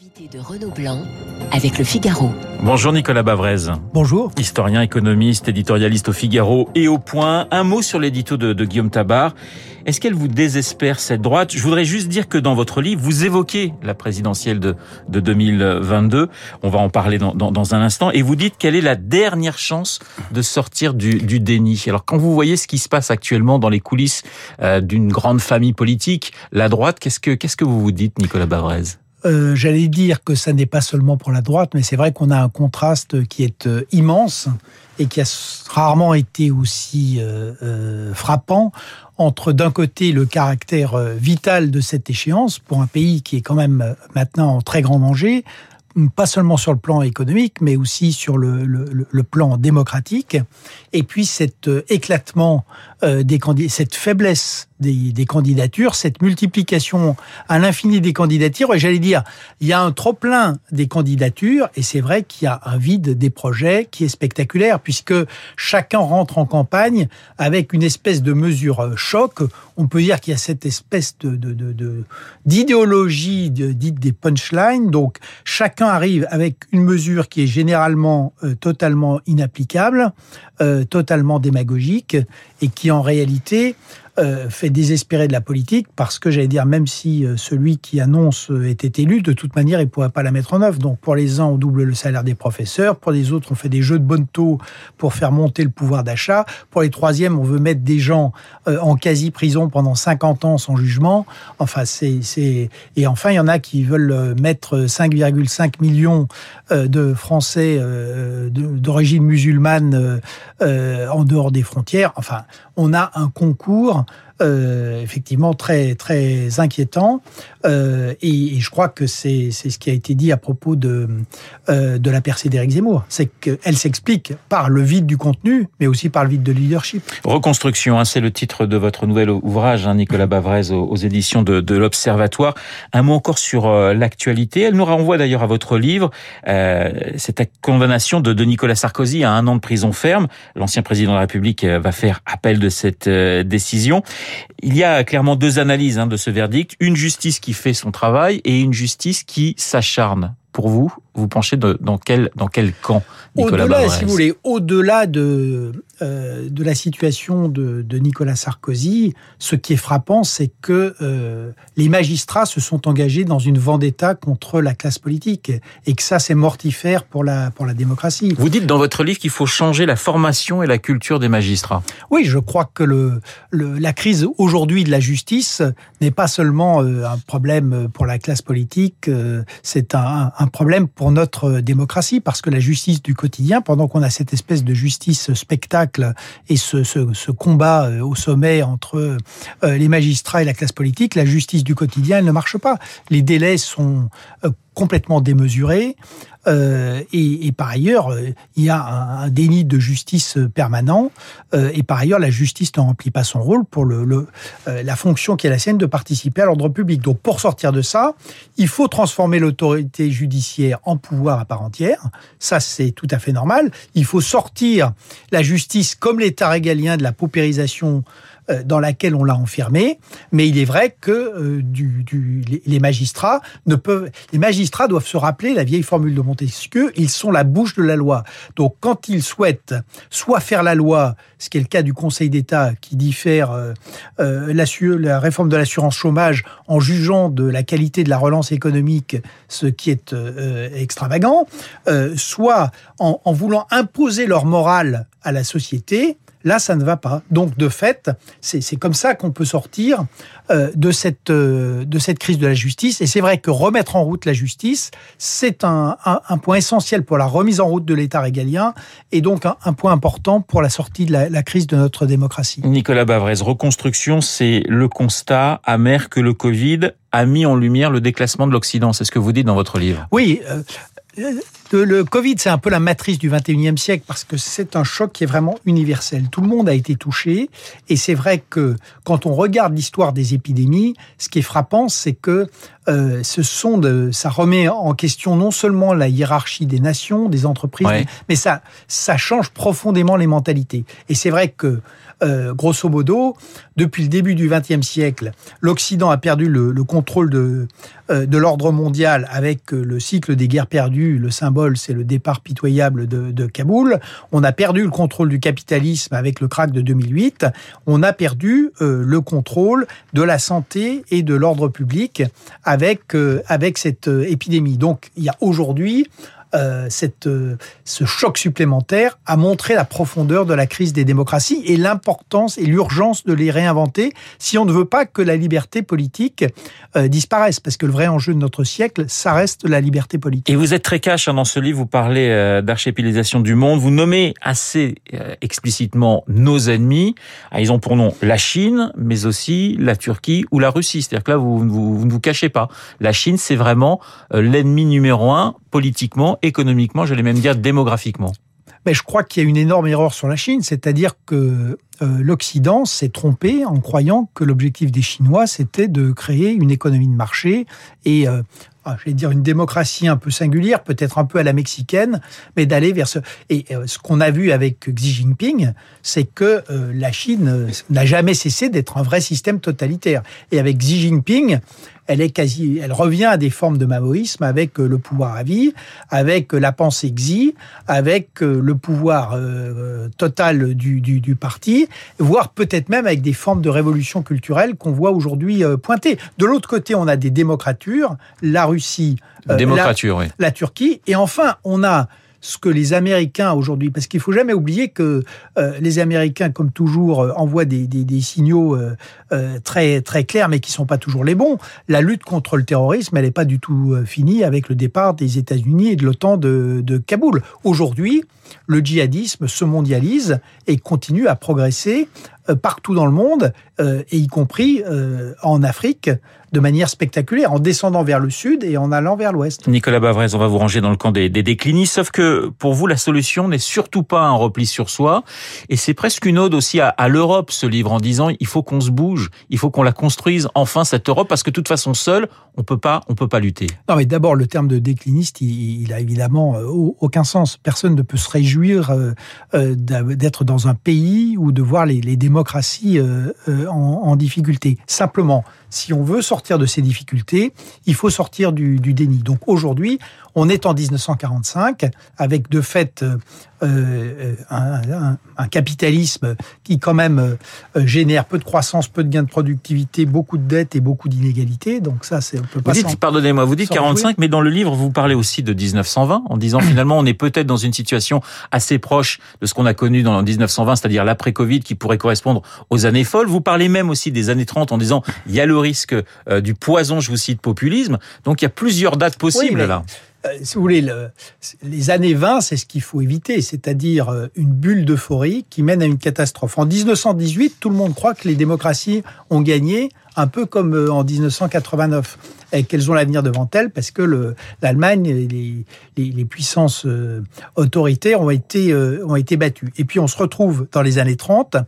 Invité de Renaud Blanc avec le Figaro. Bonjour Nicolas Bavrez. Bonjour. Historien, économiste, éditorialiste au Figaro et au Point. Un mot sur l'édito de, de, Guillaume Tabar. Est-ce qu'elle vous désespère cette droite? Je voudrais juste dire que dans votre livre, vous évoquez la présidentielle de, de 2022. On va en parler dans, dans, dans, un instant. Et vous dites quelle est la dernière chance de sortir du, du déni. Alors quand vous voyez ce qui se passe actuellement dans les coulisses euh, d'une grande famille politique, la droite, qu'est-ce que qu'est-ce que vous vous dites, Nicolas Bavrez? Euh, J'allais dire que ça n'est pas seulement pour la droite, mais c'est vrai qu'on a un contraste qui est euh, immense et qui a rarement été aussi euh, euh, frappant entre d'un côté le caractère vital de cette échéance pour un pays qui est quand même maintenant en très grand danger, pas seulement sur le plan économique, mais aussi sur le, le, plan démocratique. Et puis cet éclatement euh, des cette faiblesse des, des, candidatures, cette multiplication à l'infini des candidatures. Et j'allais dire, il y a un trop plein des candidatures, et c'est vrai qu'il y a un vide des projets qui est spectaculaire, puisque chacun rentre en campagne avec une espèce de mesure choc. On peut dire qu'il y a cette espèce de d'idéologie de, de, dite des punchlines. Donc chacun arrive avec une mesure qui est généralement euh, totalement inapplicable, euh, totalement démagogique, et qui en réalité euh, fait désespérer de la politique parce que j'allais dire même si euh, celui qui annonce euh, était élu, de toute manière il ne pourrait pas la mettre en œuvre. Donc pour les uns on double le salaire des professeurs, pour les autres on fait des jeux de bonne taux pour faire monter le pouvoir d'achat, pour les troisièmes on veut mettre des gens en quasi prison pendant 50 ans sans jugement. Enfin c'est et enfin il y en a qui veulent mettre 5,5 millions de Français d'origine musulmane en dehors des frontières. Enfin on a un concours euh, effectivement très très inquiétant euh, et, je crois que c'est c'est ce qui a été dit à propos de euh, de la percée d'Éric Zemmour, c'est qu'elle s'explique par le vide du contenu, mais aussi par le vide de leadership. Reconstruction, hein, c'est le titre de votre nouvel ouvrage, hein, Nicolas Bavrez, aux, aux, éditions de, de l'Observatoire. Un mot encore sur euh, l'actualité. Elle nous renvoie d'ailleurs à votre livre, euh, cette condamnation de, de Nicolas Sarkozy à un an de prison ferme. L'ancien président de la République euh, va faire appel de cette décision. Il y a clairement deux analyses hein, de ce verdict. Une justice qui fait son travail et une justice qui s'acharne. Pour vous, vous penchez de, dans quel dans quel camp Nicolas Au-delà, si vous voulez, au-delà de euh, de la situation de, de, Nicolas Sarkozy, ce qui est frappant, c'est que euh, les magistrats se sont engagés dans une vendetta contre la classe politique et que ça, c'est mortifère pour la pour la démocratie. Vous dites dans votre livre qu'il faut changer la formation et la culture des magistrats. Oui, je crois que le, le la crise aujourd'hui de la justice n'est pas seulement euh, un problème pour la classe politique, euh, c'est un, un problème pour notre démocratie parce que la justice du quotidien, pendant qu'on a cette espèce de justice spectacle et ce, ce, combat euh, au sommet entre euh, les magistrats et la classe politique, la justice du quotidien, elle ne marche pas. Les délais sont euh, complètement démesurés. Euh, et, par ailleurs, il y a un, déni de justice permanent. Euh, et par ailleurs, la justice ne remplit pas son rôle pour le, euh, la fonction qui est la sienne de participer à l'ordre public. Donc, pour sortir de ça, il faut transformer l'autorité judiciaire en pouvoir à part entière. Ça, c'est tout à fait normal. Il faut sortir la justice comme l'État régalien de la paupérisation dans laquelle on l'a enfermé. Mais il est vrai que euh, les magistrats ne peuvent, les magistrats doivent se rappeler la vieille formule de Montesquieu. Ils sont la bouche de la loi. Donc, quand ils souhaitent soit faire la loi, ce qui est le cas du Conseil d'État qui diffère euh, euh, la réforme de l'assurance chômage en jugeant de la qualité de la relance économique, ce qui est euh, extravagant, soit en voulant imposer leur morale à la société, Là, ça ne va pas. Donc, de fait, c'est comme ça qu'on peut sortir euh, de, cette, euh, de cette crise de la justice. Et c'est vrai que remettre en route la justice, c'est un, un, un, point essentiel pour la remise en route de l'État régalien et donc un, un, point important pour la sortie de la, la, crise de notre démocratie. Nicolas Bavrez, reconstruction, c'est le constat amer que le Covid a mis en lumière le déclassement de l'Occident. C'est ce que vous dites dans votre livre. Oui. Euh, le, Covid, c'est un peu la matrice du 21e siècle parce que c'est un choc qui est vraiment universel. Tout le monde a été touché. Et c'est vrai que quand on regarde l'histoire des épidémies, ce qui est frappant, c'est que euh, ce sont de, ça remet en question non seulement la hiérarchie des nations, des entreprises, mais ça, ça change profondément les mentalités. Et c'est vrai que euh, grosso modo, depuis le début du XXe siècle, l'Occident a perdu le, contrôle de, euh, de l'ordre mondial avec euh, le cycle des guerres perdues. Le symbole, c'est le départ pitoyable de, de, Kaboul. On a perdu le contrôle du capitalisme avec le krach de 2008. On a perdu le contrôle de la santé et de l'ordre public avec, avec cette épidémie. Donc, il y a aujourd'hui euh, euh, ce choc supplémentaire a montré la profondeur de la crise des démocraties et l'importance et l'urgence de les réinventer si on ne veut pas que la liberté politique euh, disparaisse. Parce que le vrai enjeu de notre siècle, ça reste la liberté politique. Et vous êtes très cash hein, dans ce livre, vous parlez d'archipélisation du monde, vous nommez assez explicitement nos ennemis. Ah, ils ont pour nom la Chine, mais aussi la Turquie ou la Russie. C'est-à-dire que là, vous, vous, vous ne vous cachez pas. La Chine, c'est vraiment l'ennemi numéro un politiquement, économiquement, je vais même dire démographiquement. Mais je crois qu'il y a une énorme erreur sur la Chine, c'est-à-dire que euh, l'Occident s'est trompé en croyant que l'objectif des Chinois, c'était de créer une économie de marché et euh, ah, je vais dire une démocratie un peu singulière, peut-être un peu à la mexicaine, mais d'aller vers ce. Et euh, ce qu'on a vu avec Xi Jinping, c'est que la Chine n'a jamais cessé d'être un vrai système totalitaire. Et avec Xi Jinping, elle est quasi, elle revient à des formes de maoïsme avec euh, le pouvoir à vie, avec euh, la pensée xi, avec euh, le pouvoir total du, du, parti, voire peut-être même avec des formes de révolution culturelle qu'on voit aujourd'hui pointer. De l'autre côté, on a des démocratures, la Russie, la Turquie, et enfin, on a ce que les Américains aujourd'hui, parce qu'il faut jamais oublier que euh, les Américains, comme toujours, euh, envoient des, signaux euh, très très clairs, mais qui sont pas toujours les bons. La lutte contre le terrorisme, elle n'est pas du tout finie avec le départ des États-Unis et de l'OTAN de Kaboul. Aujourd'hui, le djihadisme se mondialise et continue à progresser partout dans le monde, et y compris en Afrique, de manière spectaculaire, en descendant vers le sud et en allant vers l'ouest. Nicolas Bavrez, on va vous ranger dans le camp des, des déclinistes, sauf que pour vous, la solution n'est surtout pas un repli sur soi, et c'est presque une ode aussi à, à l'Europe, ce livre, en disant il faut qu'on se bouge, il faut qu'on la construise enfin cette Europe, parce que de toute façon, seul, on peut pas, on peut pas lutter. Non, mais d'abord, le terme de décliniste, il, il, a évidemment euh, aucun sens. Personne ne peut se réjouir euh, euh, d'être dans un pays ou de voir les, les démocraties en, en difficulté. Simplement, si on veut sortir de ces difficultés, il faut sortir du, du déni. Donc aujourd'hui, on est en 1945 avec de fait euh, euh, un, un, capitalisme qui quand même euh, génère peu de croissance, peu de gains de productivité, beaucoup de dettes et beaucoup d'inégalités. Donc ça, c'est on peut pas. Vous dites, pardonnez-moi, vous dites 45, mais dans le livre, vous parlez aussi de 1920 en disant finalement on est peut-être dans une situation assez proche de ce qu'on a connu dans 1920, c'est-à-dire l'après-Covid qui pourrait correspondre aux années folles. Vous parlez même aussi des années 30 en disant il y a le risque du poison, je vous cite, populisme. Donc il y a plusieurs dates possibles là. Euh, si vous voulez, le, les années 20, c'est ce qu'il faut éviter, c'est-à-dire euh, une bulle d'euphorie qui mène à une catastrophe. En 1918, tout le monde croit que les démocraties ont gagné, un peu comme euh, en 1989 et qu'elles ont l'avenir devant elles parce que l'Allemagne et les, les, les, puissances autoritaires ont été, ont été battues. Et puis on se retrouve dans les années 30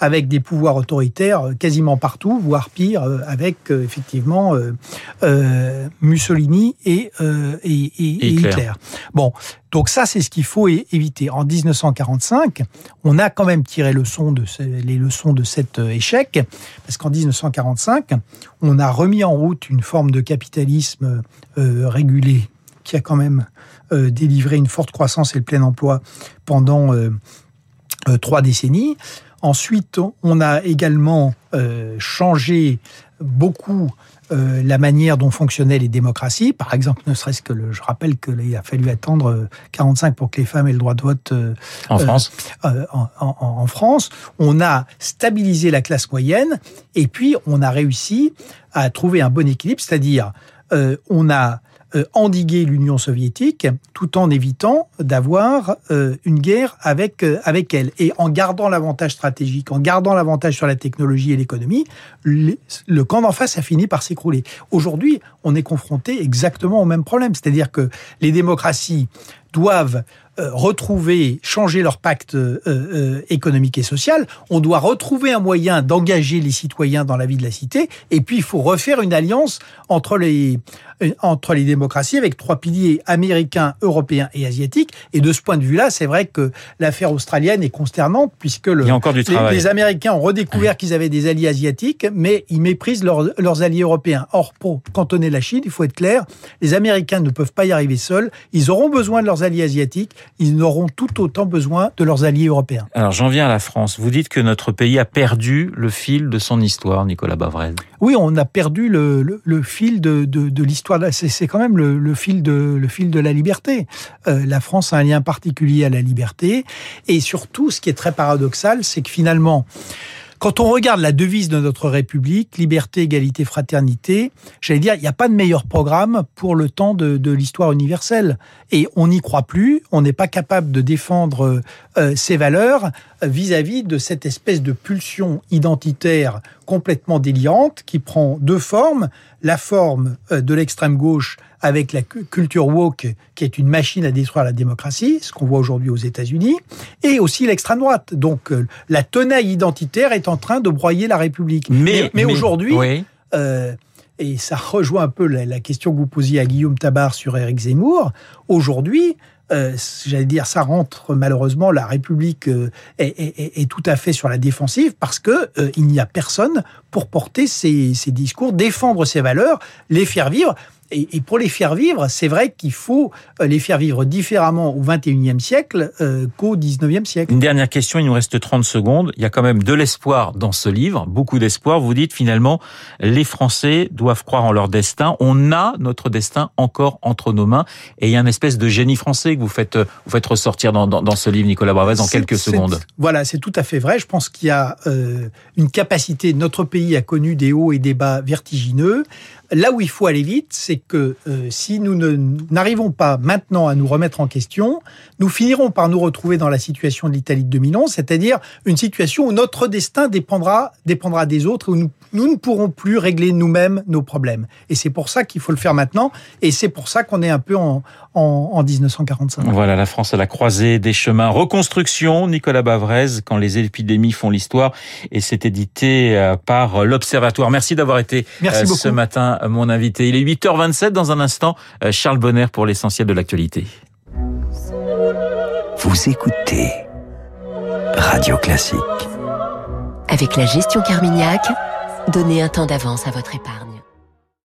avec des pouvoirs autoritaires quasiment partout, voire pire, avec effectivement euh, Mussolini et, et, et, Hitler. Bon, donc ça, c'est ce qu'il faut éviter. En 1945, on a quand même tiré les leçons de cet euh, échec, parce qu'en 1945, on a remis en route une forme de capitalisme euh, régulé qui a quand même euh, délivré une forte croissance et le plein emploi pendant trois décennies. Ensuite, on a également changé beaucoup euh, la manière dont fonctionnaient les démocraties. Par exemple, ne serait-ce que le, je rappelle qu'il a fallu attendre 45 euh, pour que les femmes aient le droit de vote euh, en France. Euh, en, en, en, France, on a stabilisé la classe moyenne et puis on a réussi à trouver un bon équilibre, c'est-à-dire on a endiguer l'Union soviétique tout en évitant d'avoir euh, une guerre avec, euh, avec elle. Et en gardant l'avantage stratégique, en gardant l'avantage sur la technologie et l'économie, le camp d'en face a fini par s'écrouler. Aujourd'hui, on est confronté exactement au même problème, c'est-à-dire que les démocraties doivent euh, retrouver, changer leur pacte euh, euh, économique et social. On doit retrouver un moyen d'engager les citoyens dans la vie de la cité. Et puis, il faut refaire une alliance entre les, entre les démocraties avec trois piliers américains, européens et asiatiques. Et de ce point de vue-là, c'est vrai que l'affaire australienne est consternante puisque le, encore du les, les, Américains ont redécouvert qu'ils avaient des alliés asiatiques, mais ils méprisent leurs, leurs alliés européens. Or, pour cantonner la Chine, il faut être clair, les Américains ne peuvent pas y arriver seuls. Ils auront besoin de leurs alliés asiatiques ils n'auront tout autant besoin de leurs alliés européens. Alors j'en viens à la France. Vous dites que notre pays a perdu le fil de son histoire, Nicolas Bavrel. Oui, on a perdu le, le, le fil de, de, de l'histoire. C'est quand même le, fil de, la liberté. Euh, la France a un lien particulier à la liberté. Et surtout, ce qui est très paradoxal, c'est que finalement, quand on regarde la devise de notre République, liberté, égalité, fraternité, j'allais dire, il n'y a pas de meilleur programme pour le temps de, l'histoire universelle. Et on n'y croit plus, on n'est pas capable de défendre euh, ces valeurs vis-à-vis -vis de cette espèce de pulsion identitaire complètement délirante qui prend deux formes. La forme euh, de l'extrême gauche avec la culture woke, qui est une machine à détruire la démocratie, ce qu'on voit aujourd'hui aux États-Unis, et aussi l'extrême droite. Donc euh, la tenaille identitaire est en train de broyer la République. Mais, mais, mais aujourd'hui, oui. euh, et ça rejoint un peu la, la, question que vous posiez à Guillaume Tabar sur Éric Zemmour, aujourd'hui, euh, j'allais dire, ça rentre malheureusement, la République euh, est, tout à fait sur la défensive parce que euh, il n'y a personne pour porter ces, ces discours, défendre ces valeurs, les faire vivre et, pour les faire vivre, c'est vrai qu'il faut euh, les faire vivre différemment au 21e siècle euh, qu'au 19e siècle. Une dernière question, il nous reste 30 secondes. Il y a quand même de l'espoir dans ce livre, beaucoup d'espoir. Vous dites finalement, les Français doivent croire en leur destin. On a notre destin encore entre nos mains. Et il y a une espèce de génie français que vous faites, vous faites ressortir dans, dans, dans ce livre, Nicolas Bravez, en quelques secondes. Voilà, c'est tout à fait vrai. Je pense qu'il y a euh, une capacité. Notre pays a connu des hauts et des bas vertigineux. Là où il faut aller vite, c'est que euh, si nous n'arrivons pas maintenant à nous remettre en question, nous finirons par nous retrouver dans la situation de l'Italie de 2011, c'est-à-dire une situation où notre destin dépendra, dépendra des autres, où nous, nous ne pourrons plus régler nous-mêmes nos problèmes. Et c'est pour ça qu'il faut le faire maintenant, et c'est pour ça qu'on est un peu en, en, en, 1945. Voilà, la France à la croisée des chemins. Reconstruction, Nicolas Bavrez, quand les épidémies font l'histoire, et c'est édité euh, par l'Observatoire. Merci d'avoir été Merci ce matin mon invité. Il est 8h27 dans un instant. euh, Charles Bonner pour l'essentiel de l'actualité. Vous écoutez Radio Classique. Avec la gestion Carmignac, donnez un temps d'avance à votre épargne.